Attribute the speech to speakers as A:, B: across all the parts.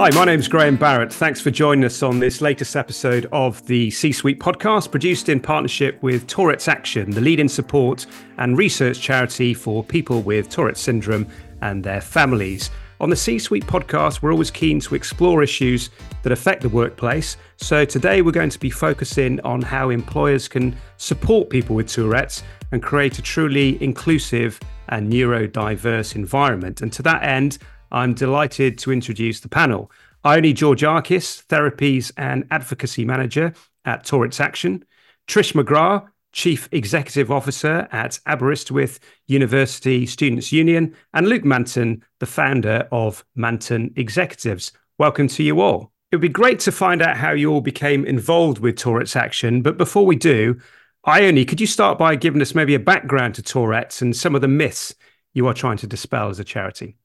A: Hi, my name's Graham Barrett. Thanks for joining us on this latest episode of the C Suite podcast, produced in partnership with Tourette's Action, the leading support and research charity for people with Tourette's syndrome and their families. On the C Suite podcast, we're always keen to explore issues that affect the workplace. So today we're going to be focusing on how employers can support people with Tourette's and create a truly inclusive and neurodiverse environment. And to that end, I'm delighted to introduce the panel. Ione Georgakis, Therapies and Advocacy Manager at Tourette's Action, Trish McGrath, Chief Executive Officer at Aberystwyth University Students' Union, and Luke Manton, the founder of Manton Executives. Welcome to you all. It would be great to find out how you all became involved with Tourette's Action, but before we do, Ione, could you start by giving us maybe a background to Tourette's and some of the myths you are trying to dispel as a charity?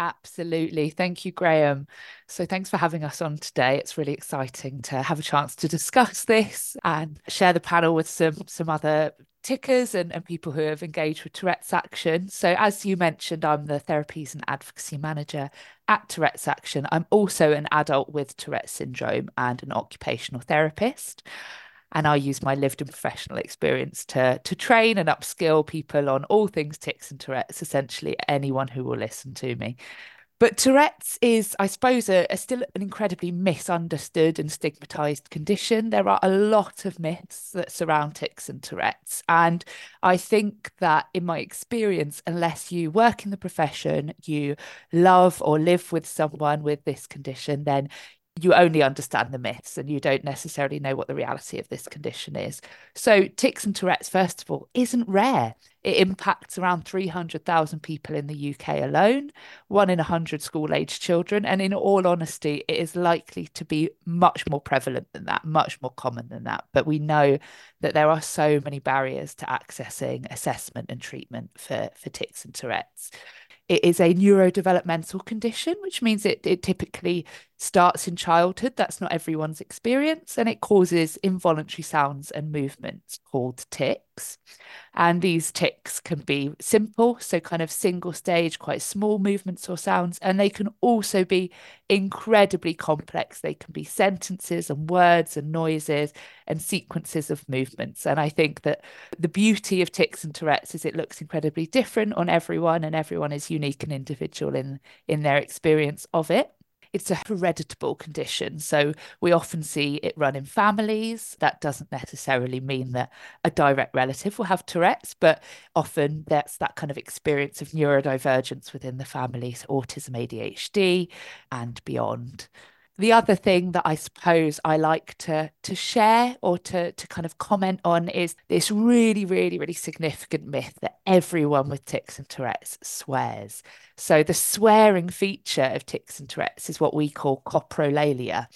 B: Absolutely. Thank you, Graham. So, thanks for having us on today. It's really exciting to have a chance to discuss this and share the panel with some, some other tickers and, and people who have engaged with Tourette's Action. So, as you mentioned, I'm the therapies and advocacy manager at Tourette's Action. I'm also an adult with Tourette's syndrome and an occupational therapist and I use my lived and professional experience to to train and upskill people on all things tics and Tourette's. Essentially, anyone who will listen to me. But Tourette's is, I suppose, a, a still an incredibly misunderstood and stigmatized condition. There are a lot of myths that surround tics and Tourette's. And I think that, in my experience, unless you work in the profession, you love or live with someone with this condition, then you only understand the myths and you don't necessarily know what the reality of this condition is. So, tics and Tourette's, first of all, isn't rare. It impacts around 300,000 people in the UK alone, one in 100 school age children. And in all honesty, it is likely to be much more prevalent than that, much more common than that. But we know that there are so many barriers to accessing assessment and treatment for, for tics and Tourette's. It is a neurodevelopmental condition, which means it, it typically starts in childhood. That's not everyone's experience. And it causes involuntary sounds and movements called tics. And these tics can be simple, so kind of single stage, quite small movements or sounds. And they can also be incredibly complex. They can be sentences and words and noises and sequences of movements. And I think that the beauty of tics and Tourette's is it looks incredibly different on everyone, and everyone is unique and individual in, in their experience of it it's a hereditable condition. So we often see it run in families. That doesn't necessarily mean that a direct relative will have Tourette's, but often that's that kind of experience of neurodivergence within the family, so autism, ADHD, and beyond the other thing that I suppose I like to to share or to to kind of comment on is this really, really, really significant myth that everyone with tics and Tourette's swears. So the swearing feature of tics and Tourette's is what we call coprolalia.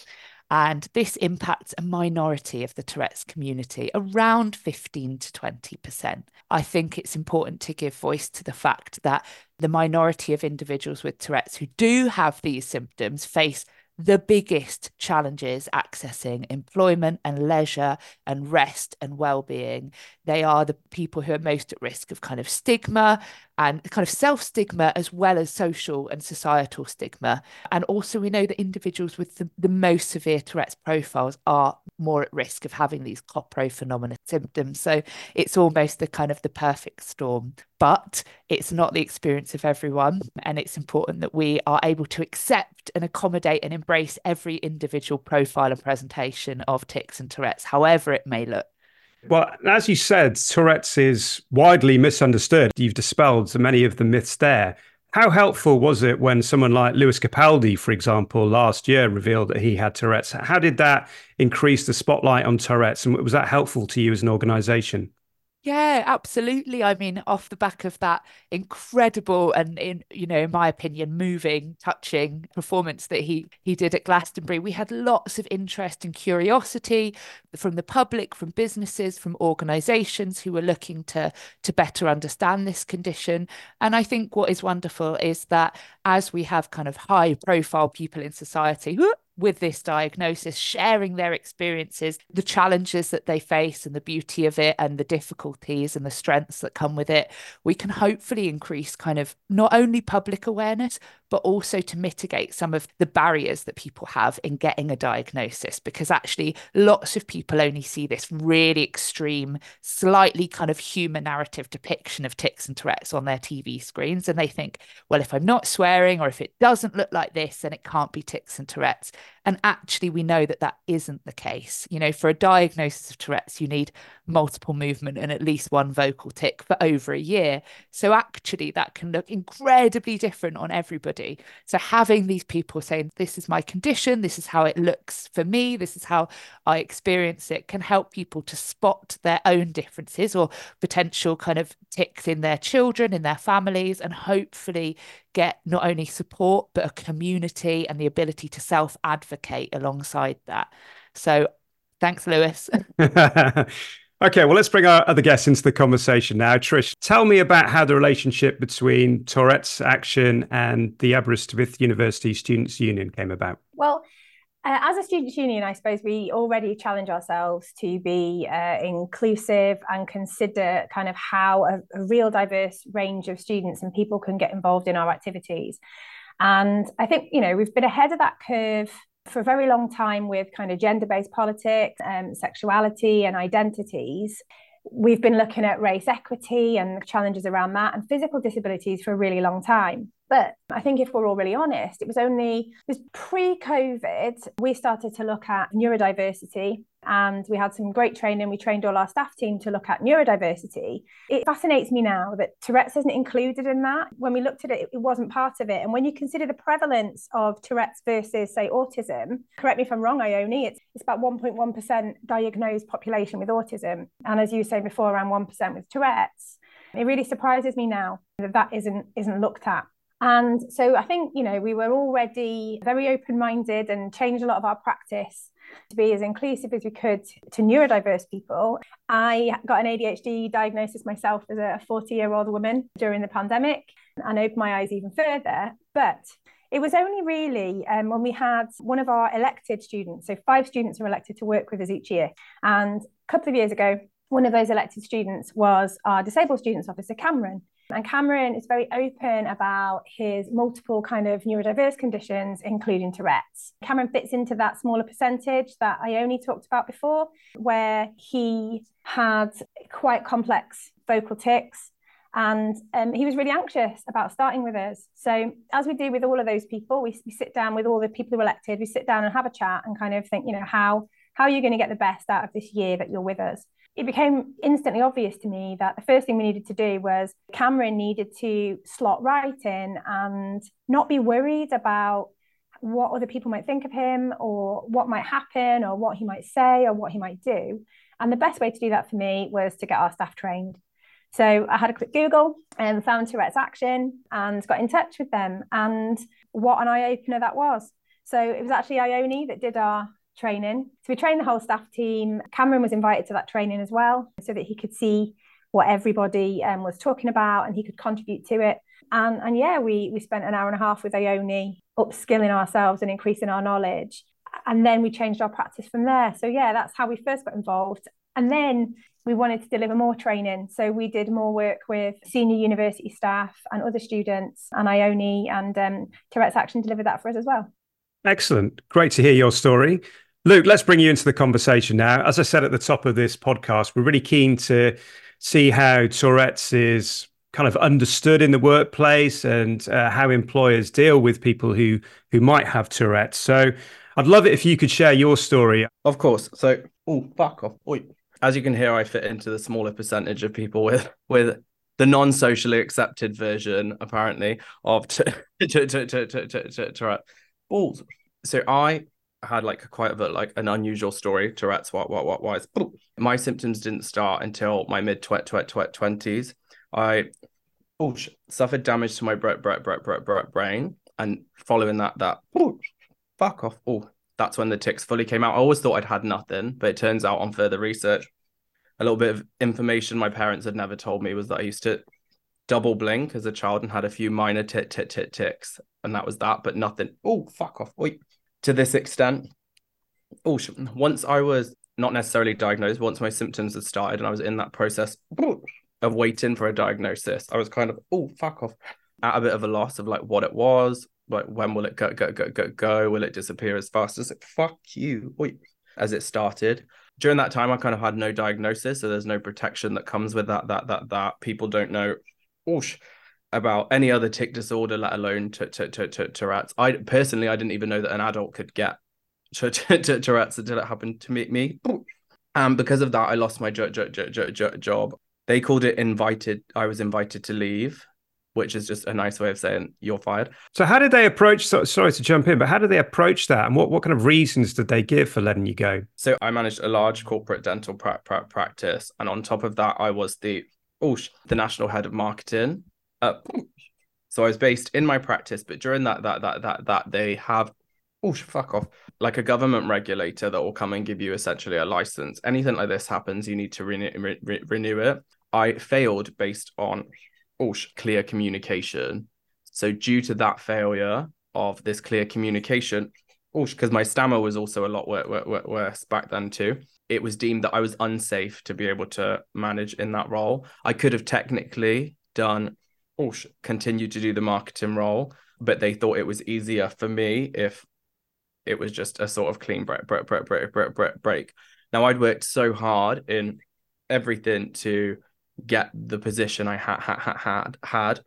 B: And this impacts a minority of the Tourette's community, around 15 to 20%. I think it's important to give voice to the fact that the minority of individuals with Tourette's who do have these symptoms face the biggest challenges accessing employment and leisure and rest and well-being. They are the people who are most at risk of kind of stigma and kind of self stigma as well as social and societal stigma. And also, we know that individuals with the, the most severe Tourette's profiles are more at risk of having these copro phenomena symptoms. So it's almost the kind of the perfect storm. But it's not the experience of everyone. And it's important that we are able to accept and accommodate and embrace every individual profile and presentation of tics and Tourette's, however it may look.
A: Well, as you said, Tourette's is widely misunderstood. You've dispelled many of the myths there. How helpful was it when someone like Lewis Capaldi, for example, last year revealed that he had Tourette's? How did that increase the spotlight on Tourette's? And was that helpful to you as an organization?
B: Yeah, absolutely. I mean, off the back of that incredible and in you know, in my opinion, moving, touching performance that he he did at Glastonbury, we had lots of interest and curiosity from the public, from businesses, from organizations who were looking to to better understand this condition. And I think what is wonderful is that as we have kind of high profile people in society who with this diagnosis, sharing their experiences, the challenges that they face, and the beauty of it, and the difficulties and the strengths that come with it, we can hopefully increase kind of not only public awareness, but also to mitigate some of the barriers that people have in getting a diagnosis. Because actually, lots of people only see this really extreme, slightly kind of human narrative depiction of tics and Tourette's on their TV screens. And they think, well, if I'm not swearing or if it doesn't look like this, then it can't be tics and Tourette's. And actually, we know that that isn't the case. You know, for a diagnosis of Tourette's, you need multiple movement and at least one vocal tic for over a year. So, actually, that can look incredibly different on everybody. So, having these people saying, This is my condition, this is how it looks for me, this is how I experience it, can help people to spot their own differences or potential kind of tics in their children, in their families, and hopefully get not only support, but a community and the ability to self advocate alongside that. So thanks, Lewis.
A: okay, well, let's bring our other guests into the conversation now. Trish, tell me about how the relationship between Tourette's Action and the Aberystwyth University Students' Union came about.
C: Well, uh, as a students' union, I suppose we already challenge ourselves to be uh, inclusive and consider kind of how a, a, real diverse range of students and people can get involved in our activities. And I think, you know, we've been ahead of that curve for a very long time with kind of gender based politics, um, sexuality, and identities. We've been looking at race equity and challenges around that and physical disabilities for a really long time. But I think if we're all really honest, it was only it was pre-COVID we started to look at neurodiversity and we had some great training. We trained all our staff team to look at neurodiversity. It fascinates me now that Tourette's isn't included in that. When we looked at it, it wasn't part of it. And when you consider the prevalence of Tourette's versus, say, autism, correct me if I'm wrong, Ione, it's, it's about 1.1% diagnosed population with autism. And as you were saying before, around 1% with Tourette's. It really surprises me now that that isn't isn't looked at and so I think, you know, we were already very open minded and changed a lot of our practice to be as inclusive as we could to neurodiverse people. I got an ADHD diagnosis myself as a 40 year old woman during the pandemic and opened my eyes even further. But it was only really um, when we had one of our elected students, so five students are elected to work with us each year. And a couple of years ago, one of those elected students was our disabled students officer, Cameron. And Cameron is very open about his multiple kind of neurodiverse conditions, including Tourette's. Cameron fits into that smaller percentage that Ione talked about before, where he had quite complex vocal tics and um, he was really anxious about starting with us. So, as we do with all of those people, we, we sit down with all the people who are elected, we sit down and have a chat and kind of think, you know, how how are you going to get the best out of this year that you're with us? It became instantly obvious to me that the first thing we needed to do was Cameron needed to slot right in and not be worried about what other people might think of him or what might happen or what he might say or what he might do. And the best way to do that for me was to get our staff trained. So I had a quick Google and found Tourette's Action and got in touch with them. And what an eye opener that was. So it was actually Ione that did our training. So we trained the whole staff team. Cameron was invited to that training as well, so that he could see what everybody um, was talking about and he could contribute to it. And, and yeah, we, we spent an hour and a half with Ione upskilling ourselves and increasing our knowledge. And then we changed our practice from there. So yeah, that's how we first got involved. And then we wanted to deliver more training. So we did more work with senior university staff and other students. And Ione and um, Tourette's Action delivered that for us as well.
A: Excellent. Great to hear your story. Luke, let's bring you into the conversation now. As I said at the top of this podcast, we're really keen to see how Tourette's is kind of understood in the workplace and uh, how employers deal with people who who might have Tourette's. So I'd love it if you could share your story.
D: Of course. So, oh, fuck off. Oi. As you can hear, I fit into the smaller percentage of people with with the non-socially accepted version, apparently, of Tourette. Balls. So I had like quite a bit like an unusual story. Tourette's, what, what, what, wise. My symptoms didn't start until my mid twenties. I oh, suffered damage to my bre- bre- bre- bre- bre- brain, and following that, that oh, fuck off. Oh, that's when the tics fully came out. I always thought I'd had nothing, but it turns out on further research, a little bit of information my parents had never told me was that I used to double blink as a child and had a few minor tit tit tit tics, and that was that, but nothing. Oh, fuck off. Wait to this extent. Oh, once I was not necessarily diagnosed, once my symptoms had started and I was in that process of waiting for a diagnosis, I was kind of, oh, fuck off, at a bit of a loss of like what it was, like when will it go, go, go, go, go? Will it disappear as fast as it? Fuck you. As it started. During that time, I kind of had no diagnosis, so there's no protection that comes with that, that, that, that. People don't know, oh, oosh, about any other tic disorder, let alone to, to, to, to, Tourette's. I personally, I didn't even know that an adult could get to Tourette's until it happened to me. me. And because of that, I lost my jo- jo- jo- job. They called it invited. I was invited to leave, which is just a nice way of saying you're fired.
A: So, how did they approach? So, sorry to jump in, but how did they approach that, and what, what kind of reasons did they give for letting you go?
D: So, I managed a large corporate dental pra- pra- practice, and on top of that, I was the oh, the national head of marketing. Uh, so, I was based in my practice, but during that that that that that they have oh fuck off like a government regulator that will come and give you essentially a license. Anything like this happens you need to renew, re- renew it. I failed based on oh clear communication. So due to that failure of this clear communication oh because my stammer was also a lot worse back then too. It was deemed that i was unsafe to be able to manage in that role. I could have technically done oh continued to do the marketing role but they thought it was easier for me if it was just a sort of clean break, break, break, break, break, break, break. Now I'd worked so hard in everything to get the position I had had had had.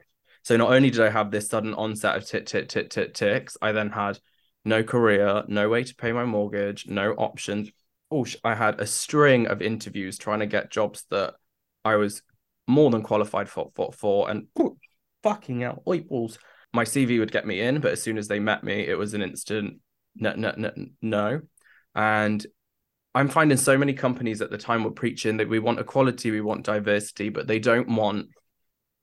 D: So not only did I have this sudden onset of tit tit tit tit tics, I then had no career, no way to pay my mortgage, no options. Oh, I had a string of interviews trying to get jobs that I was more than qualified for for for and oh, fucking out oi balls. My CV would get me in, but as soon as they met me, it was an instant no, no, no, no. And I'm finding so many companies at the time were preaching that we want equality, we want diversity, but they don't want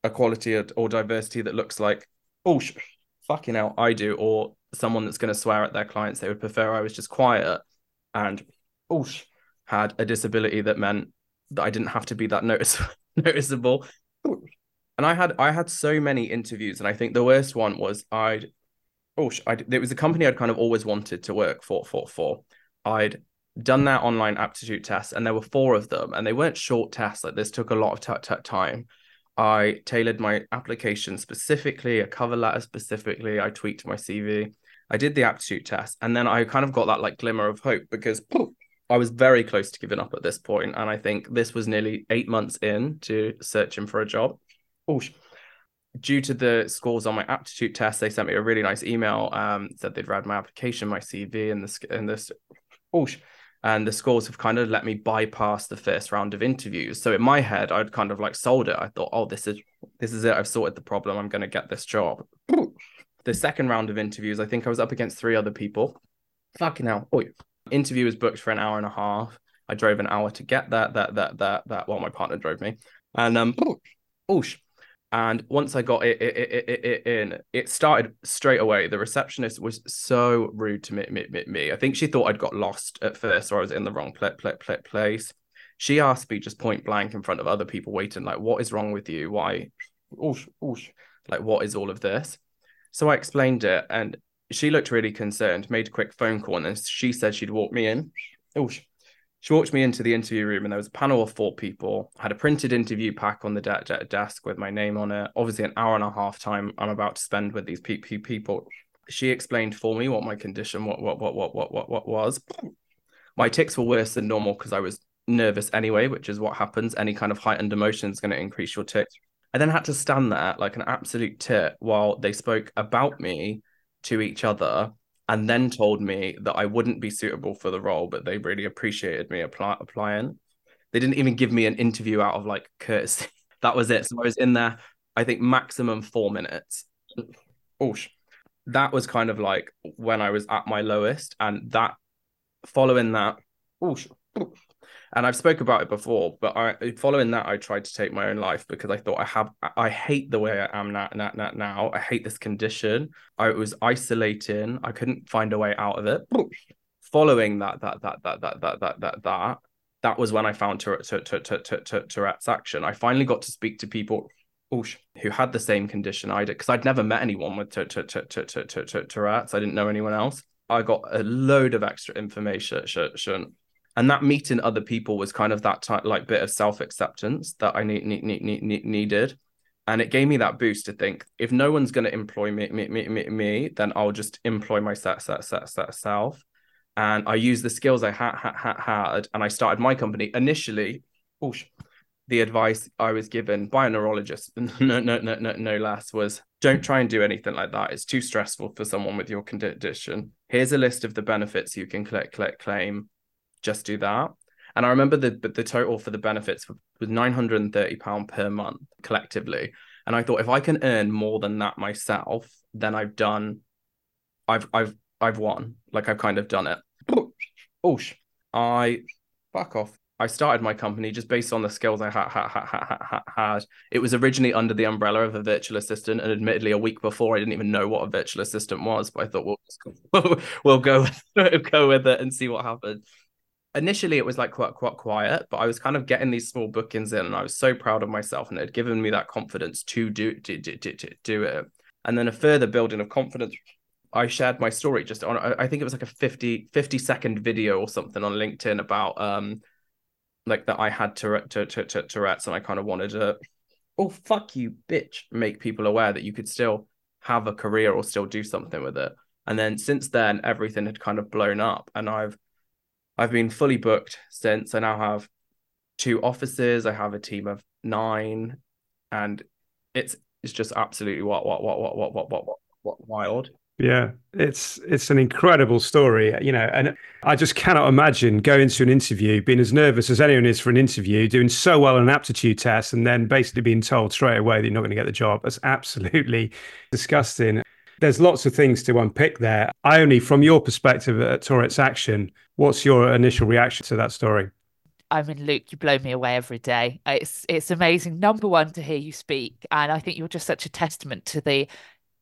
D: equality or diversity that looks like, oh, sh- fucking hell, I do, or someone that's going to swear at their clients. They would prefer I was just quiet and, oh, sh- had a disability that meant that I didn't have to be that notice- noticeable. And I had I had so many interviews, and I think the worst one was I'd oh, I, there was a company I'd kind of always wanted to work for. For for, I'd done that online aptitude test, and there were four of them, and they weren't short tests. Like this took a lot of t- t- time. I tailored my application specifically, a cover letter specifically. I tweaked my CV. I did the aptitude test, and then I kind of got that like glimmer of hope because I was very close to giving up at this point, and I think this was nearly eight months in to searching for a job. Oh, due to the scores on my aptitude test, they sent me a really nice email. Um, said they'd read my application, my CV, and this and this, oh, and the scores have kind of let me bypass the first round of interviews. So in my head, I'd kind of like sold it. I thought, oh, this is this is it. I've sorted the problem. I'm going to get this job. the second round of interviews, I think I was up against three other people. Fucking hell! Oh, interview was booked for an hour and a half. I drove an hour to get that that that that that. Well, my partner drove me, and um, oh, and once I got it, it, it, it, it in, it started straight away. The receptionist was so rude to me, me, me. I think she thought I'd got lost at first or I was in the wrong pl- pl- pl- place. She asked me just point blank in front of other people waiting, like, what is wrong with you? Why? Oosh, oosh. Like, what is all of this? So I explained it and she looked really concerned, made a quick phone call, and then she said she'd walk me in. Oh, she walked me into the interview room and there was a panel of four people. Had a printed interview pack on the de- de- desk with my name on it. Obviously an hour and a half time i'm about to spend with these pe- pe- people. She explained for me what my condition what what what what what what, what was. My tics were worse than normal because i was nervous anyway which is what happens. Any kind of heightened emotion is going to increase your tics. I then had to stand there like an absolute tit while they spoke about me to each other and then told me that I wouldn't be suitable for the role, but they really appreciated me apply- applying. They didn't even give me an interview out of like courtesy. that was it. So I was in there, I think maximum four minutes. Oosh. That was kind of like when I was at my lowest. And that following that, and I've spoke about it before, but I following that I tried to take my own life because I thought I have I hate the way I am now now, now. I hate this condition. I was isolating. I couldn't find a way out of it. Following that that that that that that that that that that was when I found Tourette's action. I finally got to speak to people who had the same condition I did because I'd never met anyone with Tourette's. I didn't know anyone else. I got a load of extra information. And that meeting other people was kind of that type, like bit of self acceptance that I need, need, need, need, needed. And it gave me that boost to think if no one's going to employ me, me, me, me, me, then I'll just employ myself. Set, set, set, self. And I used the skills I ha- ha- ha- had and I started my company. Initially, whoosh, the advice I was given by a neurologist, no, no, no, no, no less, was don't try and do anything like that. It's too stressful for someone with your condition. Here's a list of the benefits you can click, click, claim. Just do that. And I remember the the total for the benefits was nine hundred and thirty pound per month collectively. And I thought if I can earn more than that myself, then I've done, I've I've I've won. Like I've kind of done it. Oosh. I fuck off. I started my company just based on the skills I ha- ha- ha- had. It was originally under the umbrella of a virtual assistant, and admittedly, a week before, I didn't even know what a virtual assistant was. But I thought we'll we'll go go with it and see what happens. Initially, it was like quite quite quiet, but I was kind of getting these small bookings in, and I was so proud of myself, and it had given me that confidence to do to, to, to, to do it. And then a further building of confidence I shared my story just on I think it was like a 50 50 second video or something on LinkedIn about um like that I had Tourette, to, to, to, Tourette's and I kind of wanted to, oh, fuck you, bitch, make people aware that you could still have a career or still do something with it. And then since then, everything had kind of blown up and I've, I've been fully booked since I now have two offices. I have a team of nine and it's, it's just absolutely what, what, what, what, what, what, what, what, wild.
A: Yeah, it's it's an incredible story, you know, and I just cannot imagine going to an interview, being as nervous as anyone is for an interview, doing so well on an aptitude test, and then basically being told straight away that you're not going to get the job. That's absolutely disgusting. There's lots of things to unpick there. Ione, from your perspective at Tourette's Action, what's your initial reaction to that story?
B: I mean, Luke, you blow me away every day. It's it's amazing. Number one to hear you speak, and I think you're just such a testament to the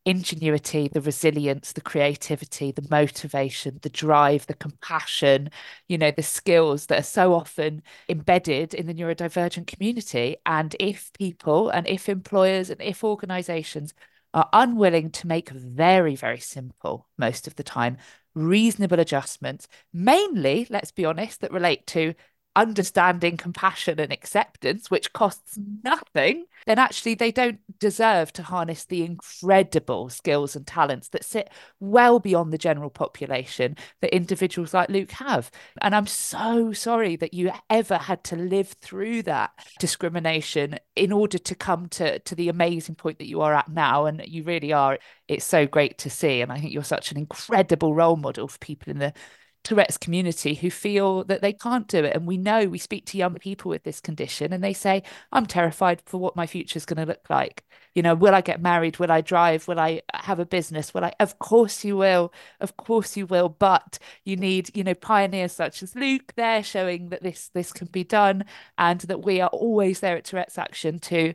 B: ingenuity, the resilience, the creativity, the motivation, the drive, the compassion, you know, the skills that are so often embedded in the neurodivergent community. And if people and if employers and if organizations are unwilling to make very, very simple, most of the time, reasonable adjustments, mainly, let's be honest, that relate to understanding compassion and acceptance, which costs mm. nothing, then actually they don't deserve to harness the incredible skills and talents that sit well beyond the general population that individuals like Luke have. And I'm so sorry that you ever had to live through that discrimination in order to come to, to the amazing point that you are at now. And you really are. It's so great to see. And I think you're such an incredible role model for people in the Tourette's community who feel that they can't do it. And we know we speak to young people with this condition and they say, I'm terrified for what my future is going to look like. You know, will I get married? Will I drive? Will I have a business? Will I? Of course you will. Of course you will. But you need, you know, pioneers such as Luke there showing that this this can be done and that we are always there at Tourette's Action to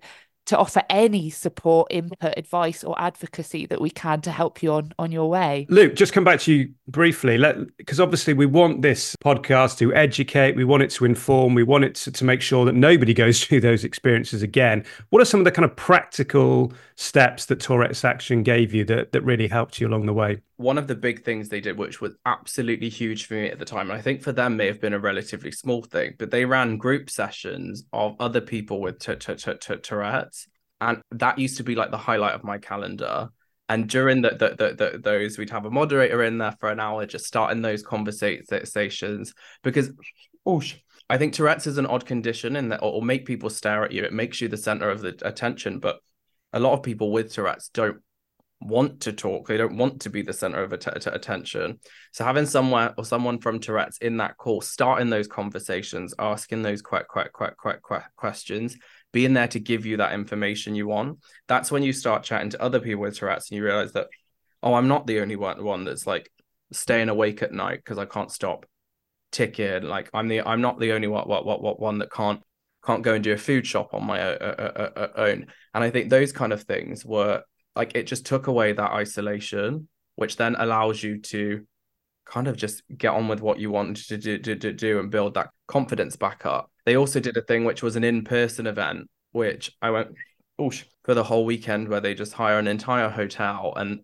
B: to offer any support, input, advice, or advocacy that we can to help you on on your way.
A: Luke, just come back to you briefly, because obviously we want this podcast to educate, we want it to inform, we want it to, to make sure that nobody goes through those experiences again. What are some of the kind of practical steps that Tourette's Action gave you that that really helped you along the way?
D: one of the big things they did, which was absolutely huge for me at the time, and I think for them may have been a relatively small thing, but they ran group sessions of other people with Tourette's, and that used to be like the highlight of my calendar. And during the, the, the, the, those, we'd have a moderator in there for an hour, just starting those conversations because, oh, I think Tourette's is an odd condition and that it'll make people stare at you. It makes you the center of the attention, but a lot of people with Tourette's don't want to talk they don't want to be the center of att- attention. So having somewhere or someone from tourette's in that call starting those conversations asking those quite quite quite quite questions being there to give you that information you want that's when you start chatting to other people with tourette's and you realize that oh i'm not the only one one that's like staying awake at night because i can't stop ticking like i'm the i'm not the only one what what what one that can't can't go and do a food shop on my own. And i think those kind of things were like it just took away that isolation which then allows you to kind of just get on with what you want to do, to, to do and build that confidence back up they also did a thing which was an in-person event which i went oosh, for the whole weekend where they just hire an entire hotel and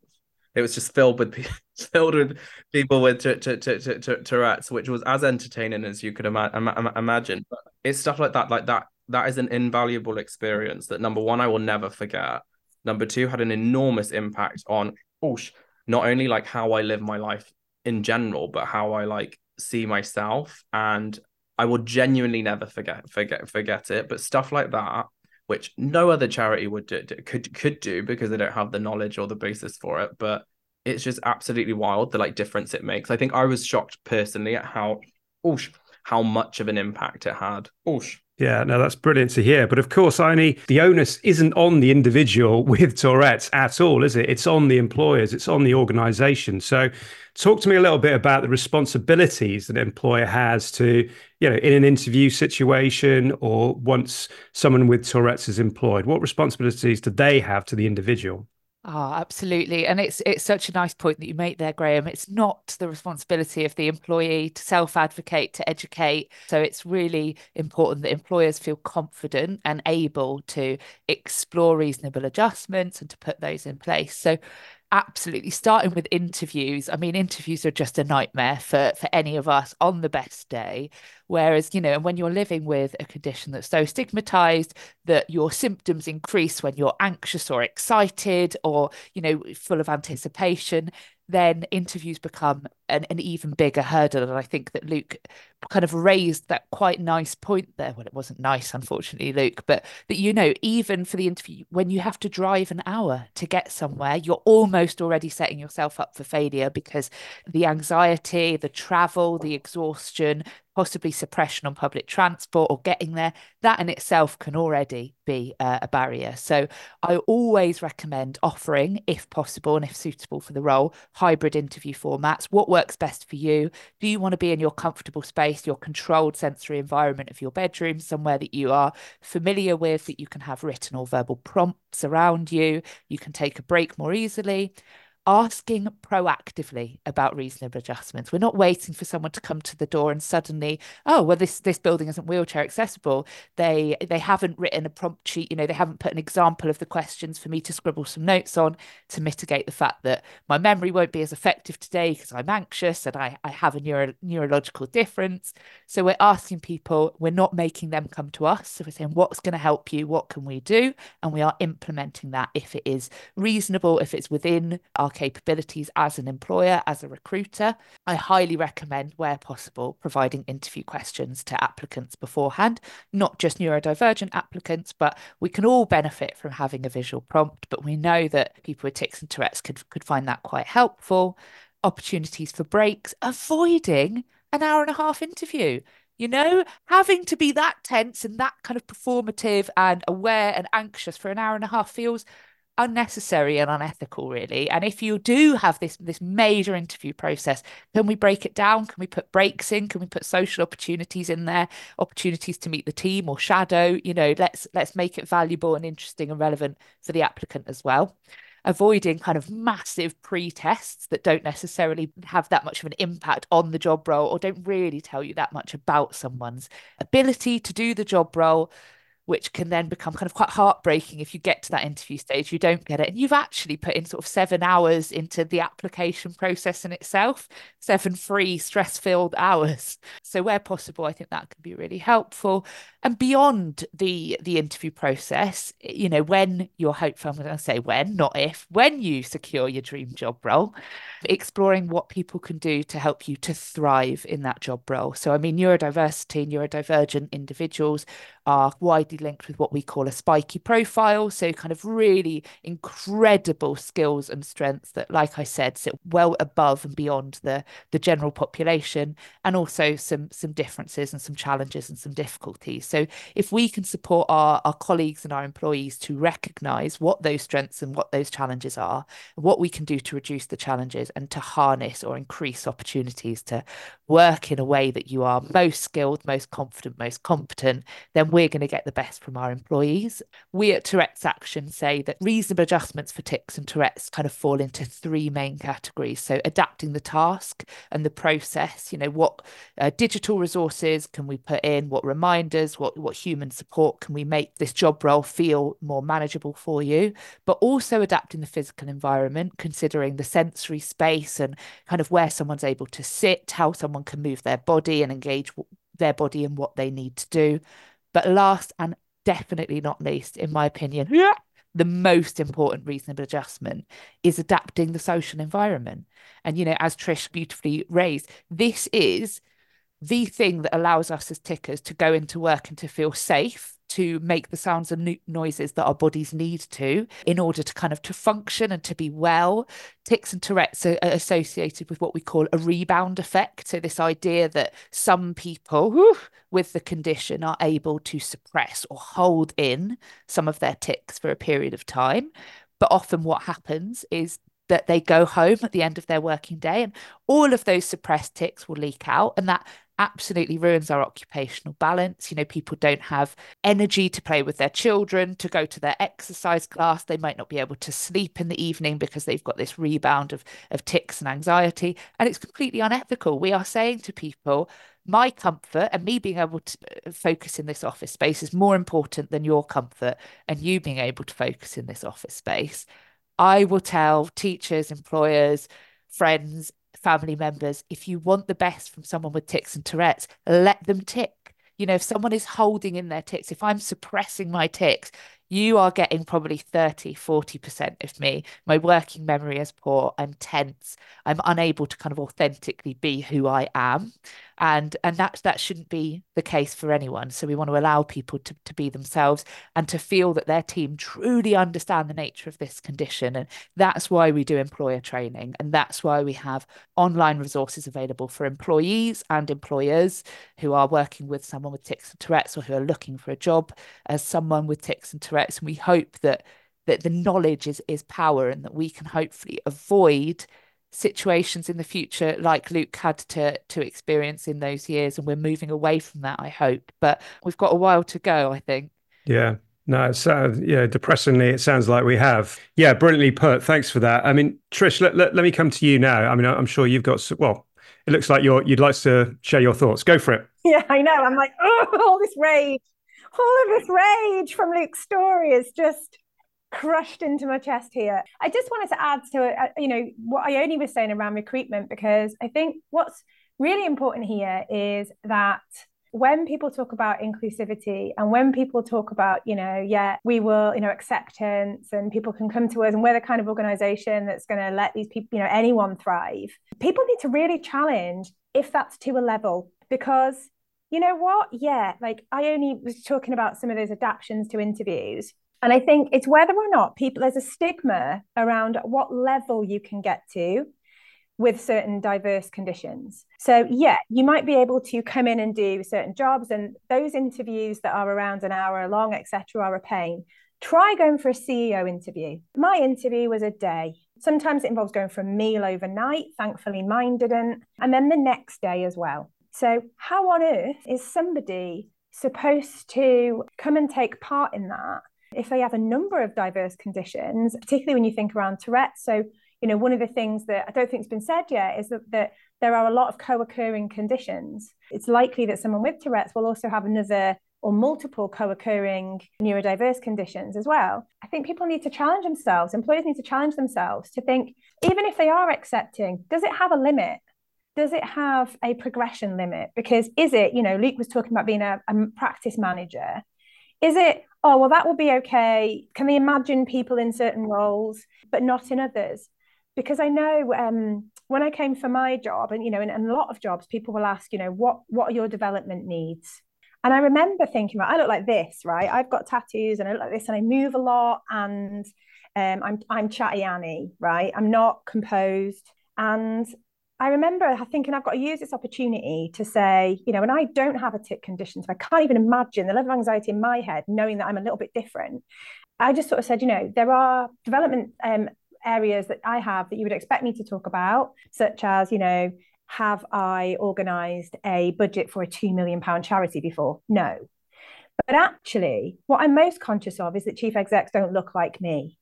D: it was just filled with filled with people with t- t- t- t- t- Tourette's, which was as entertaining as you could ima- imagine. But it's stuff like that, like that. That is an invaluable experience that number one I will never forget. Number two had an enormous impact on oh, not only like how I live my life in general, but how I like see myself, and I will genuinely never forget forget forget it. But stuff like that which no other charity would do, could could do because they don't have the knowledge or the basis for it. But it's just absolutely wild the like difference it makes. I think I was shocked personally at how oosh, how much of an impact it had. Oosh.
A: Yeah, no, that's brilliant to hear. But of course, only the onus isn't on the individual with Tourette's at all, is it? It's on the employers, it's on the organization. So, talk to me a little bit about the responsibilities that an employer has to, you know, in an interview situation or once someone with Tourette's is employed. What responsibilities do they have to the individual?
B: Oh, absolutely. And it's it's such a nice point that you make there, Graham. It's not the responsibility of the employee to self-advocate, to educate. So it's really important that employers feel confident and able to explore reasonable adjustments and to put those in place. So absolutely starting with interviews. I mean interviews are just a nightmare for for any of us on the best day. Whereas you know and when you're living with a condition that's so stigmatized that your symptoms increase when you're anxious or excited or you know full of anticipation then interviews become an, an even bigger hurdle. And I think that Luke kind of raised that quite nice point there. Well, it wasn't nice, unfortunately, Luke, but that, you know, even for the interview, when you have to drive an hour to get somewhere, you're almost already setting yourself up for failure because the anxiety, the travel, the exhaustion, possibly suppression on public transport or getting there, that in itself can already be uh, a barrier. So I always recommend offering, if possible and if suitable for the role, hybrid interview formats. What works best for you? Do you want to be in your comfortable space, your controlled sensory environment of your bedroom, somewhere that you are familiar with, that you can have written or verbal prompts around you? You can take a break more easily asking proactively about reasonable adjustments. We're not waiting for someone to come to the door and suddenly, oh, well, this this building isn't wheelchair accessible. They they haven't written a prompt sheet, you know, they haven't put an example of the questions for me to scribble some notes on to mitigate the fact that my memory won't be as effective today because I'm anxious and I, I have a neuro, neurological difference. So we're asking people, we're not making them come to us. So we're saying, what's going to help you? What can we do? And we are implementing that if it is reasonable, if it's within our capabilities as an employer, as a recruiter. I highly recommend, where possible, providing interview questions to applicants beforehand, not just neurodivergent applicants, but we can all benefit from having a visual prompt. But we know that people with tics and Tourette's could, could find that quite helpful. Opportunities for breaks, avoiding an hour and a half interview you know having to be that tense and that kind of performative and aware and anxious for an hour and a half feels unnecessary and unethical really. And if you do have this this major interview process can we break it down? Can we put breaks in? Can we put social opportunities in there opportunities to meet the team or shadow? You know let's let's make it valuable and interesting and relevant for the applicant as well. Avoiding kind of massive pre-tests that don't necessarily have that much of an impact on the job role or don't really tell you that much about someone's ability to do the job role which can then become kind of quite heartbreaking if you get to that interview stage, you don't get it. And you've actually put in sort of seven hours into the application process in itself, seven free, stress filled hours. So, where possible, I think that can be really helpful. And beyond the the interview process, you know, when you're hopeful, I'm going to say when, not if, when you secure your dream job role, exploring what people can do to help you to thrive in that job role. So, I mean, neurodiversity, and neurodivergent individuals are widely linked with what we call a spiky profile. So, kind of really incredible skills and strengths that, like I said, sit well above and beyond the, the general population, and also some, some differences and some challenges and some difficulties. So, if we can support our, our colleagues and our employees to recognize what those strengths and what those challenges are, what we can do to reduce the challenges and to harness or increase opportunities to work in a way that you are most skilled, most confident, most competent, then we're going to get the best from our employees. We at Tourette's Action say that reasonable adjustments for tics and Tourette's kind of fall into three main categories. So adapting the task and the process, you know, what uh, digital resources can we put in, what reminders, what, what human support can we make this job role feel more manageable for you, but also adapting the physical environment, considering the sensory space and kind of where someone's able to sit, how someone can move their body and engage their body in what they need to do. But last and definitely not least, in my opinion, the most important reasonable adjustment is adapting the social environment. And, you know, as Trish beautifully raised, this is the thing that allows us as tickers to go into work and to feel safe to make the sounds and noises that our bodies need to in order to kind of to function and to be well. Tics and tourette's are associated with what we call a rebound effect. So this idea that some people whew, with the condition are able to suppress or hold in some of their tics for a period of time. But often what happens is that they go home at the end of their working day and all of those suppressed tics will leak out and that absolutely ruins our occupational balance. You know, people don't have energy to play with their children, to go to their exercise class. They might not be able to sleep in the evening because they've got this rebound of, of tics and anxiety. And it's completely unethical. We are saying to people, my comfort and me being able to uh, focus in this office space is more important than your comfort and you being able to focus in this office space. I will tell teachers, employers, friends, family members, if you want the best from someone with tics and Tourette's, let them tic. You know, if someone is holding in their tics, if I'm suppressing my tics, you are getting probably 30, 40% of me. My working memory is poor. I'm tense. I'm unable to kind of authentically be who I am and and that that shouldn't be the case for anyone so we want to allow people to, to be themselves and to feel that their team truly understand the nature of this condition and that's why we do employer training and that's why we have online resources available for employees and employers who are working with someone with tics and tourette's or who are looking for a job as someone with tics and tourette's and we hope that that the knowledge is is power and that we can hopefully avoid situations in the future like Luke had to to experience in those years and we're moving away from that I hope. But we've got a while to go I think.
A: Yeah. No it's uh, yeah depressingly it sounds like we have. Yeah brilliantly put. Thanks for that. I mean Trish let, let, let me come to you now. I mean I'm sure you've got well it looks like you're you'd like to share your thoughts. Go for it.
C: Yeah I know. I'm like oh all this rage all of this rage from Luke's story is just crushed into my chest here. I just wanted to add to it, uh, you know, what Ione was saying around recruitment, because I think what's really important here is that when people talk about inclusivity and when people talk about, you know, yeah, we will, you know, acceptance and people can come to us and we're the kind of organization that's going to let these people, you know, anyone thrive, people need to really challenge if that's to a level because you know what? Yeah, like Ione was talking about some of those adaptations to interviews. And I think it's whether or not people, there's a stigma around what level you can get to with certain diverse conditions. So, yeah, you might be able to come in and do certain jobs, and those interviews that are around an hour long, etc., are a pain. Try going for a CEO interview. My interview was a day. Sometimes it involves going for a meal overnight. Thankfully, mine didn't. And then the next day as well. So, how on earth is somebody supposed to come and take part in that if they have a number of diverse conditions, particularly when you think around Tourette's. So, you know, one of the things that I don't think has been said yet is that, that there are a lot of co occurring conditions. It's likely that someone with Tourette's will also have another or multiple co occurring neurodiverse conditions as well. I think people need to challenge themselves, employers need to challenge themselves to think, even if they are accepting, does it have a limit? Does it have a progression limit? Because is it, you know, Luke was talking about being a, a practice manager. Is it, oh, well, that will be okay? Can we imagine people in certain roles, but not in others? Because I know um, when I came for my job, and you know, in, in a lot of jobs, people will ask, you know, what what are your development needs? And I remember thinking, well, I look like this, right? I've got tattoos and I look like this, and I move a lot, and um, I'm I'm chatty Annie, right? I'm not composed, and I remember thinking I've got to use this opportunity to say, you know, and I don't have a tic condition, so I can't even imagine the level of anxiety in my head, knowing that I'm a little bit different. I just sort of said, you know, there are development um, areas that I have that you would expect me to talk about, such as, you know, have I organised a budget for a two million pound charity before? No. But actually, what I'm most conscious of is that chief execs don't look like me.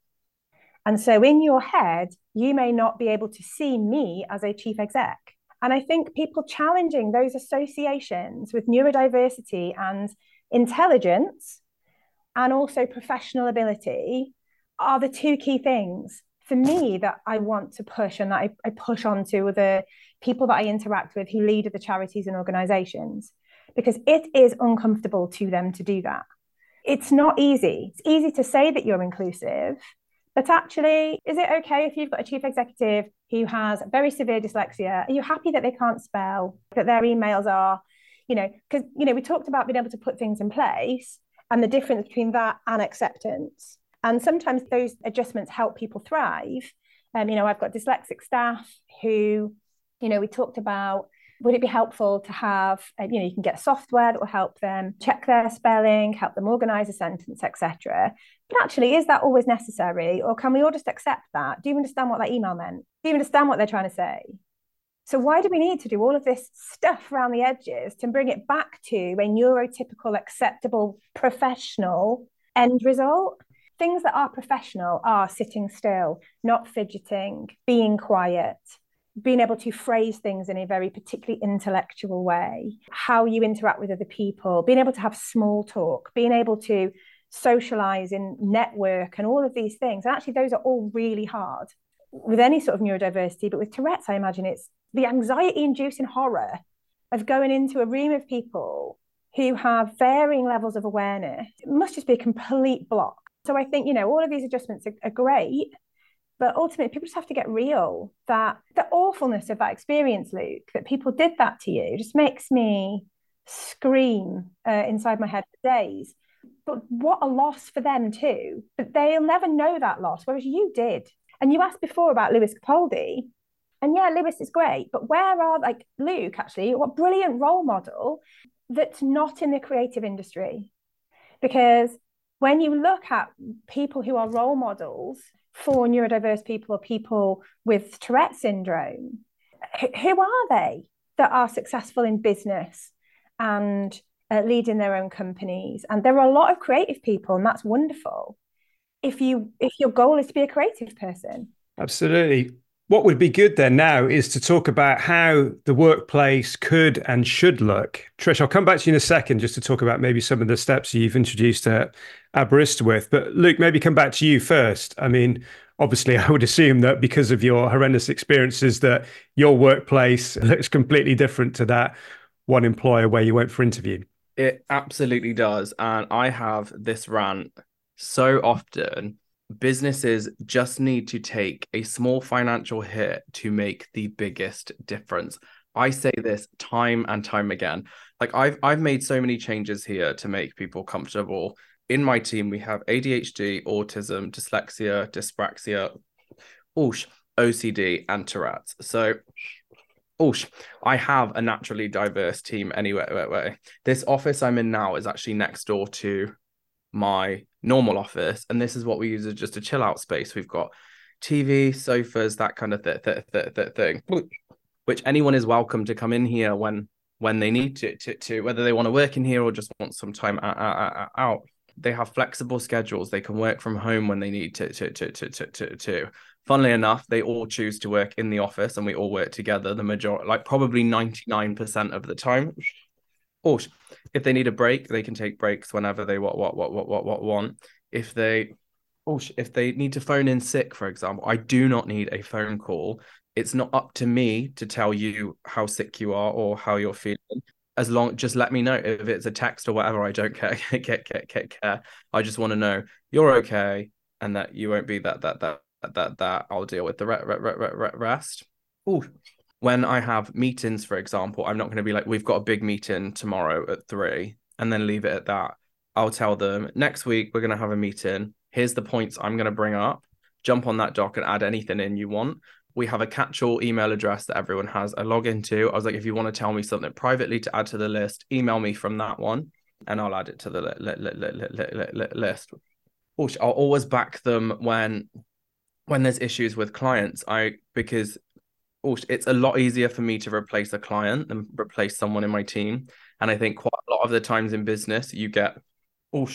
C: And so in your head, you may not be able to see me as a chief exec. And I think people challenging those associations with neurodiversity and intelligence and also professional ability are the two key things for me that I want to push and that I, I push on to the people that I interact with who lead the charities and organizations because it is uncomfortable to them to do that. It's not easy. It's easy to say that you're inclusive, but actually, is it okay if you've got a chief executive who has very severe dyslexia? Are you happy that they can't spell, that their emails are, you know, because, you know, we talked about being able to put things in place and the difference between that and acceptance. And sometimes those adjustments help people thrive. Um, you know, I've got dyslexic staff who, you know, we talked about would it be helpful to have uh, you know you can get software that will help them check their spelling help them organize a sentence etc but actually is that always necessary or can we all just accept that? Do you understand what that email meant? Do you understand what they're trying to say? So why do we need to do all of this stuff around the edges to bring it back to a neurotypical acceptable professional end result? Things that are professional are sitting still not fidgeting being quiet being able to phrase things in a very particularly intellectual way, how you interact with other people, being able to have small talk, being able to socialize in network and all of these things. And actually, those are all really hard with any sort of neurodiversity. But with Tourette's, I imagine it's the anxiety inducing horror of going into a room of people who have varying levels of awareness. It must just be a complete block. So I think, you know, all of these adjustments are, are great, but ultimately, people just have to get real that the awfulness of that experience, Luke, that people did that to you, just makes me scream uh, inside my head for days. But what a loss for them, too. But they'll never know that loss, whereas you did. And you asked before about Lewis Capaldi. And yeah, Lewis is great, but where are like Luke actually? What brilliant role model that's not in the creative industry? Because when you look at people who are role models for neurodiverse people or people with Tourette syndrome, who are they that are successful in business and uh, leading their own companies? And there are a lot of creative people, and that's wonderful. If you if your goal is to be a creative person,
A: absolutely. What would be good then now is to talk about how the workplace could and should look. Trish, I'll come back to you in a second just to talk about maybe some of the steps you've introduced at Aberystwyth. But Luke, maybe come back to you first. I mean, obviously, I would assume that because of your horrendous experiences, that your workplace looks completely different to that one employer where you went for interview.
D: It absolutely does. And I have this rant so often businesses just need to take a small financial hit to make the biggest difference. I say this time and time again. Like I've I've made so many changes here to make people comfortable. In my team, we have ADHD, autism, dyslexia, dyspraxia, oosh, OCD, and Tourette's. So oosh, I have a naturally diverse team anyway. This office I'm in now is actually next door to my normal office, and this is what we use as just a chill out space. We've got TV, sofas, that kind of th- th- th- th- thing, which anyone is welcome to come in here when when they need to, to, to whether they want to work in here or just want some time out. They have flexible schedules. They can work from home when they need to. To, to, to, to, to, to. Funnily enough, they all choose to work in the office, and we all work together. The majority, like probably ninety nine percent of the time. Or if they need a break, they can take breaks whenever they what what what what what what want. If they oh if they need to phone in sick, for example, I do not need a phone call. It's not up to me to tell you how sick you are or how you're feeling. As long just let me know if it's a text or whatever. I don't care. care, care, care, care. I just want to know you're okay and that you won't be that that that that that. I'll deal with the rest. Oh, when I have meetings, for example, I'm not going to be like, we've got a big meeting tomorrow at three and then leave it at that. I'll tell them next week we're going to have a meeting. Here's the points I'm going to bring up. Jump on that doc and add anything in you want. We have a catch all email address that everyone has a login to. I was like, if you want to tell me something privately to add to the list, email me from that one and I'll add it to the li- li- li- list. I'll always back them when when there's issues with clients. I because it's a lot easier for me to replace a client than replace someone in my team. And I think quite a lot of the times in business, you get oh,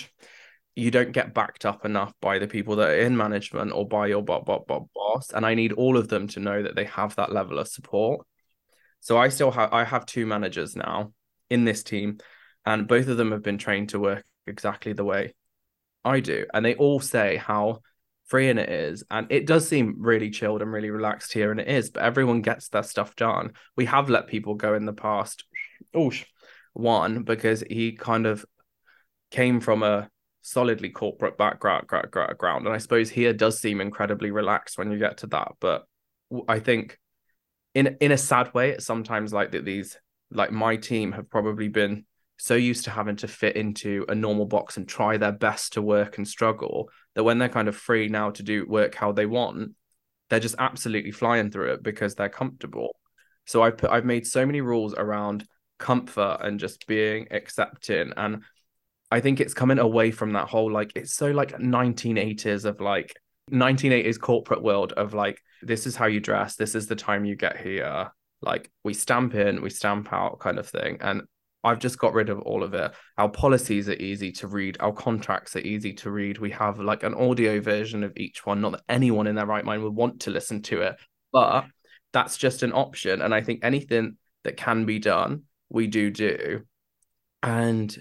D: you don't get backed up enough by the people that are in management or by your bot, bot, bot, boss. And I need all of them to know that they have that level of support. So I still have I have two managers now in this team, and both of them have been trained to work exactly the way I do. And they all say how freeing it is. And it does seem really chilled and really relaxed here, and it is, but everyone gets their stuff done. We have let people go in the past. Oh, one, because he kind of came from a solidly corporate background, background. And I suppose here does seem incredibly relaxed when you get to that. But I think in in a sad way, it's sometimes like that these like my team have probably been so used to having to fit into a normal box and try their best to work and struggle that when they're kind of free now to do work how they want, they're just absolutely flying through it because they're comfortable. So I've put I've made so many rules around comfort and just being accepting and I think it's coming away from that whole like it's so like 1980s of like 1980s corporate world of like this is how you dress, this is the time you get here. Like we stamp in, we stamp out kind of thing. And I've just got rid of all of it. Our policies are easy to read. Our contracts are easy to read. We have like an audio version of each one. Not that anyone in their right mind would want to listen to it, but that's just an option. And I think anything that can be done, we do do. And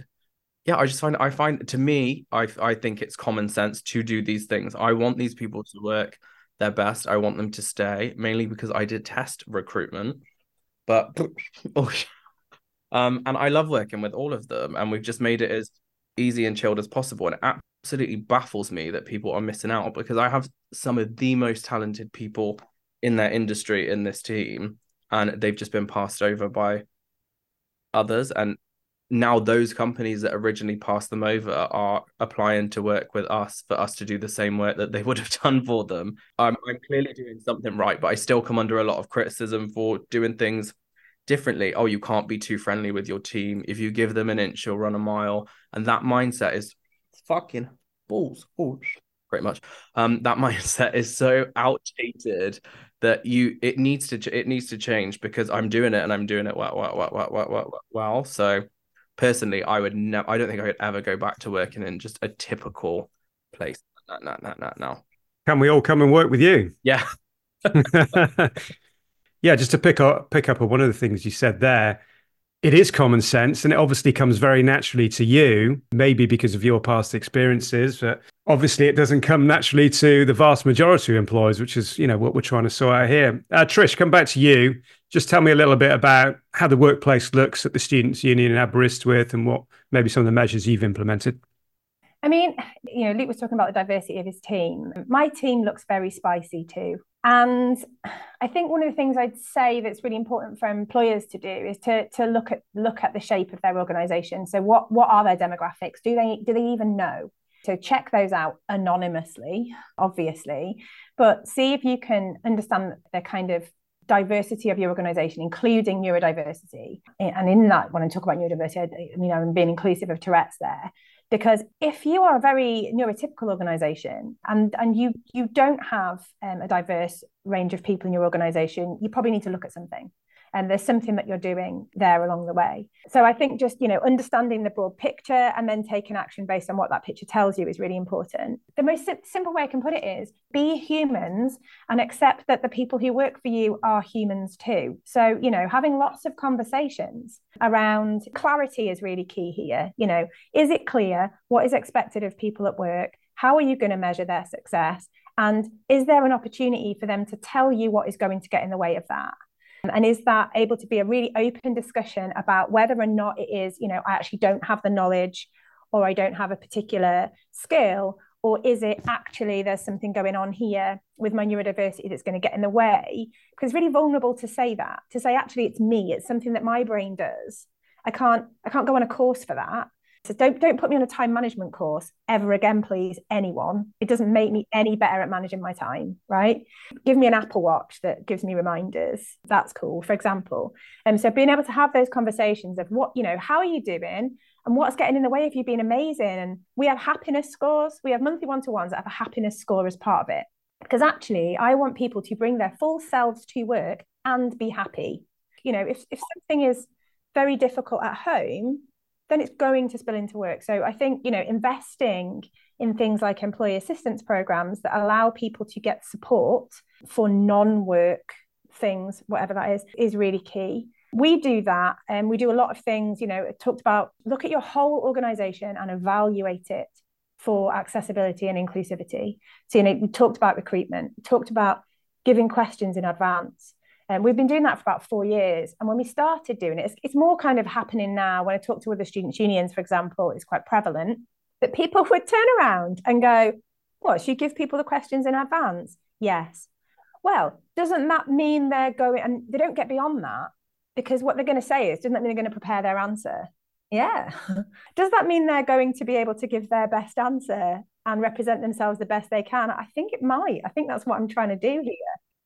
D: yeah, I just find I find to me, I I think it's common sense to do these things. I want these people to work their best. I want them to stay, mainly because I did test recruitment. But oh, um, and I love working with all of them, and we've just made it as easy and chilled as possible. And it absolutely baffles me that people are missing out because I have some of the most talented people in their industry in this team, and they've just been passed over by others. And now those companies that originally passed them over are applying to work with us for us to do the same work that they would have done for them. I'm, I'm clearly doing something right, but I still come under a lot of criticism for doing things differently. Oh, you can't be too friendly with your team. If you give them an inch, you'll run a mile. And that mindset is fucking balls. Oh, pretty much. Um, that mindset is so outdated that you it needs to it needs to change because I'm doing it and I'm doing it well well well well well well. well. So personally, I would never. I don't think I would ever go back to working in just a typical place. No, no, no, no, no.
A: Can we all come and work with you?
D: Yeah.
A: Yeah, just to pick up pick up on one of the things you said there, it is common sense and it obviously comes very naturally to you, maybe because of your past experiences, but obviously it doesn't come naturally to the vast majority of employers, which is, you know, what we're trying to sort out here. Uh, Trish, come back to you. Just tell me a little bit about how the workplace looks at the Students' Union in Aberystwyth and what maybe some of the measures you've implemented.
C: I mean, you know, Luke was talking about the diversity of his team. My team looks very spicy too. And I think one of the things I'd say that's really important for employers to do is to, to look at look at the shape of their organization. So what what are their demographics? Do they do they even know? So check those out anonymously, obviously, but see if you can understand the kind of diversity of your organization, including neurodiversity. And in that, when I talk about neurodiversity, I mean, I'm being inclusive of Tourette's there. Because if you are a very neurotypical organization and, and you, you don't have um, a diverse range of people in your organization, you probably need to look at something and there's something that you're doing there along the way. So i think just you know understanding the broad picture and then taking action based on what that picture tells you is really important. The most sim- simple way i can put it is be humans and accept that the people who work for you are humans too. So you know having lots of conversations around clarity is really key here. You know is it clear what is expected of people at work? How are you going to measure their success? And is there an opportunity for them to tell you what is going to get in the way of that Um, and is that able to be a really open discussion about whether or not it is, you know, I actually don't have the knowledge or I don't have a particular skill? Or is it actually there's something going on here with my neurodiversity that's going to get in the way? Because it's really vulnerable to say that, to say actually it's me, it's something that my brain does. I can't I can't go on a course for that. So don't don't put me on a time management course ever again, please, anyone. It doesn't make me any better at managing my time, right? Give me an Apple Watch that gives me reminders. That's cool, for example. And um, so being able to have those conversations of what, you know, how are you doing? And what's getting in the way of you being amazing? And we have happiness scores. We have monthly one-to-ones that have a happiness score as part of it. Because actually, I want people to bring their full selves to work and be happy. You know, if, if something is very difficult at home, then it's going to spill into work. So I think, you know, investing in things like employee assistance programs that allow people to get support for non-work things, whatever that is, is really key. We do that and we do a lot of things, you know, it talked about look at your whole organization and evaluate it for accessibility and inclusivity. So, you know, we talked about recruitment, talked about giving questions in advance. And we've been doing that for about four years. And when we started doing it, it's, it's more kind of happening now. When I talk to other students' unions, for example, it's quite prevalent that people would turn around and go, What, should you give people the questions in advance? Yes. Well, doesn't that mean they're going and they don't get beyond that? Because what they're going to say is, doesn't that mean they're going to prepare their answer? Yeah. Does that mean they're going to be able to give their best answer and represent themselves the best they can? I think it might. I think that's what I'm trying to do here.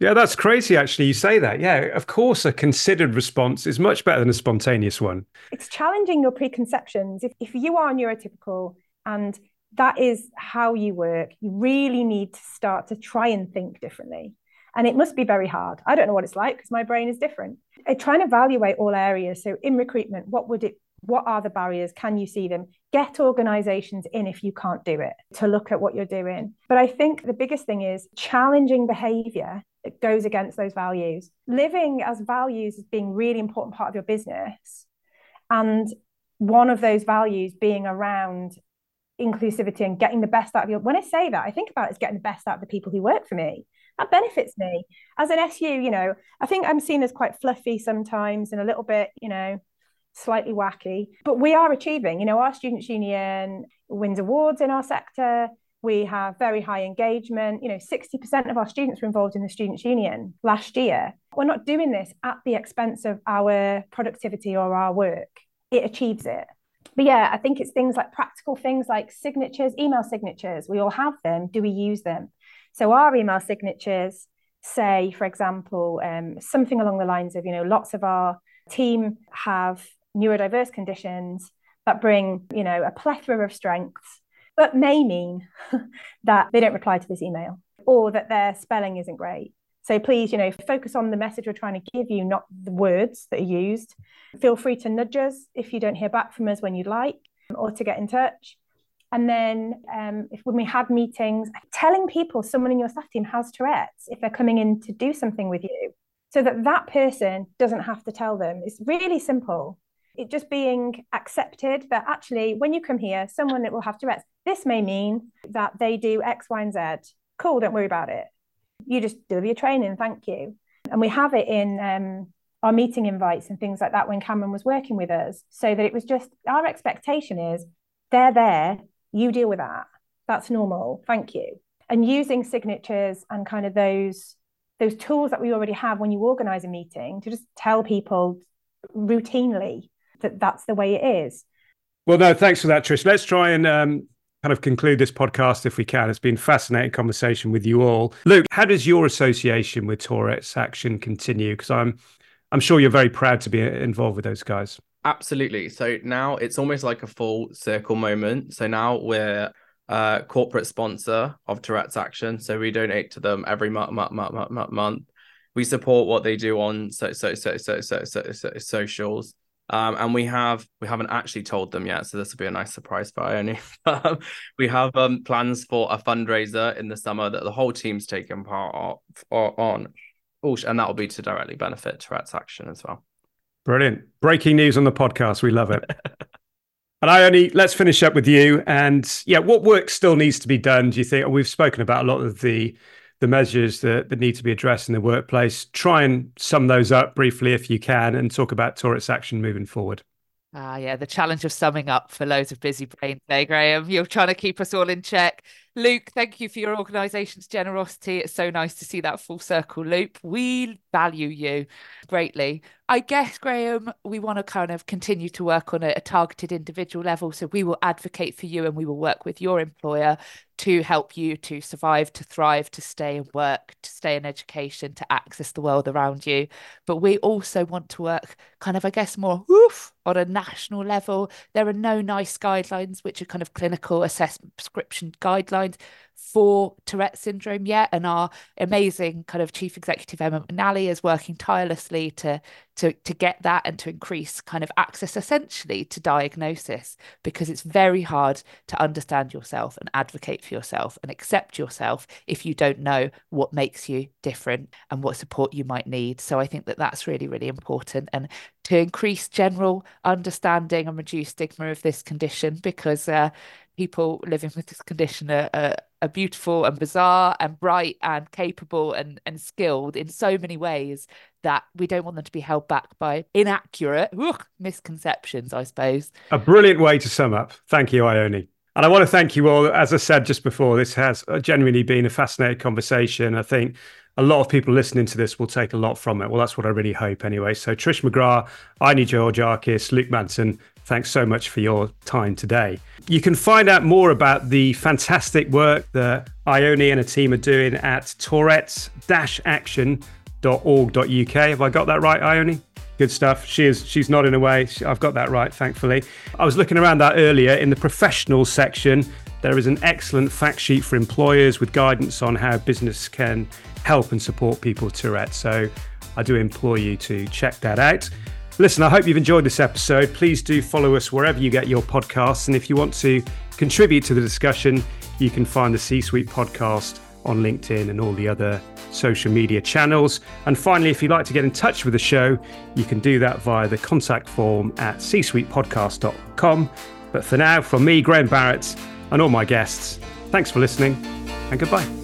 A: Yeah, that's crazy, actually. You say that. Yeah, of course, a considered response is much better than a spontaneous one.
C: It's challenging your preconceptions. If, if you are neurotypical and that is how you work, you really need to start to try and think differently. And it must be very hard. I don't know what it's like because my brain is different. I try and evaluate all areas. So in recruitment, what would it what are the barriers? Can you see them? Get organizations in if you can't do it to look at what you're doing. But I think the biggest thing is challenging behavior that goes against those values. Living as values is being really important part of your business. And one of those values being around inclusivity and getting the best out of your when I say that, I think about it as getting the best out of the people who work for me. That benefits me. As an SU, you know, I think I'm seen as quite fluffy sometimes and a little bit, you know, slightly wacky, but we are achieving. You know, our students' union wins awards in our sector. We have very high engagement. You know, 60% of our students were involved in the students' union last year. We're not doing this at the expense of our productivity or our work. It achieves it. But yeah, I think it's things like practical things like signatures, email signatures. We all have them. Do we use them? So our email signatures say, for example, um, something along the lines of, you know, lots of our team have neurodiverse conditions that bring, you know, a plethora of strengths, but may mean that they don't reply to this email or that their spelling isn't great. So please, you know, focus on the message we're trying to give you, not the words that are used. Feel free to nudge us if you don't hear back from us when you'd like or to get in touch. And then um, if when we have meetings, telling people someone in your staff team has Tourette's if they're coming in to do something with you, so that that person doesn't have to tell them. It's really simple it just being accepted that actually when you come here someone that will have tourette's this may mean that they do x y and z. Cool don't worry about it. You just do your training thank you. And we have it in um, our meeting invites and things like that when cameron was working with us so that it was just our expectation is they're there you deal with that. That's normal thank you. And using signatures and kind of those those tools that we already have when you organize a meeting to just tell people routinely that that's the way it is.
A: Well, no, thanks for that, Trish. Let's try and um, kind of conclude this podcast if we can. It's been a fascinating conversation with you all. Luke, how does your association with Tourette's Action continue? Because I'm, I'm sure you're very proud to be involved with those guys.
D: Absolutely. So now it's almost like a full circle moment. So now we're a corporate sponsor of Tourette's Action. So we donate to them every month, month, month, month, month. We support what they do on so so so so so so, so socials. Um, and we have we haven't actually told them yet, so this will be a nice surprise for Ione. we have um, plans for a fundraiser in the summer that the whole team's taken part of, on, and that will be to directly benefit Tourette's Action as well.
A: Brilliant! Breaking news on the podcast. We love it. and Ione, let's finish up with you. And yeah, what work still needs to be done? Do you think? We've spoken about a lot of the the measures that, that need to be addressed in the workplace. Try and sum those up briefly if you can and talk about Tourette's action moving forward.
B: Ah, yeah, the challenge of summing up for loads of busy brains there, Graham. You're trying to keep us all in check. Luke, thank you for your organisation's generosity. It's so nice to see that full circle loop. We value you greatly. I guess, Graham, we want to kind of continue to work on a, a targeted individual level. So we will advocate for you and we will work with your employer to help you to survive, to thrive, to stay and work, to stay in education, to access the world around you. But we also want to work kind of, I guess, more on a national level. There are no NICE guidelines, which are kind of clinical assessment prescription guidelines for Tourette syndrome yet. And our amazing kind of chief executive Emma McNally is working tirelessly to to to get that and to increase kind of access essentially to diagnosis because it's very hard to understand yourself and advocate for yourself and accept yourself if you don't know what makes you different and what support you might need. So I think that that's really really important and to increase general understanding and reduce stigma of this condition because uh, people living with this condition are, are, are, beautiful and bizarre and bright and capable and, and skilled in so many ways that we don't want them to be held back by inaccurate ugh, misconceptions, I suppose.
A: A brilliant way to sum up. Thank you, Ione. And I want to thank you all. As I said just before, this has genuinely been a fascinating conversation. I think a lot of people listening to this will take a lot from it. Well, that's what I really hope anyway. So, Trish McGrath, george Georgakis, Luke Manton, thanks so much for your time today. You can find out more about the fantastic work that Ione and a team are doing at tourette's-action.org.uk. Have I got that right, Ione? Good stuff. She is. She's nodding away. I've got that right, thankfully. I was looking around that earlier in the professional section. There is an excellent fact sheet for employers with guidance on how business can help and support people with Tourette. So I do implore you to check that out. Listen, I hope you've enjoyed this episode. Please do follow us wherever you get your podcasts. And if you want to contribute to the discussion, you can find the C Suite podcast on LinkedIn and all the other social media channels. And finally, if you'd like to get in touch with the show, you can do that via the contact form at csuitepodcast.com. But for now, from me, Graham Barrett, and all my guests, thanks for listening and goodbye.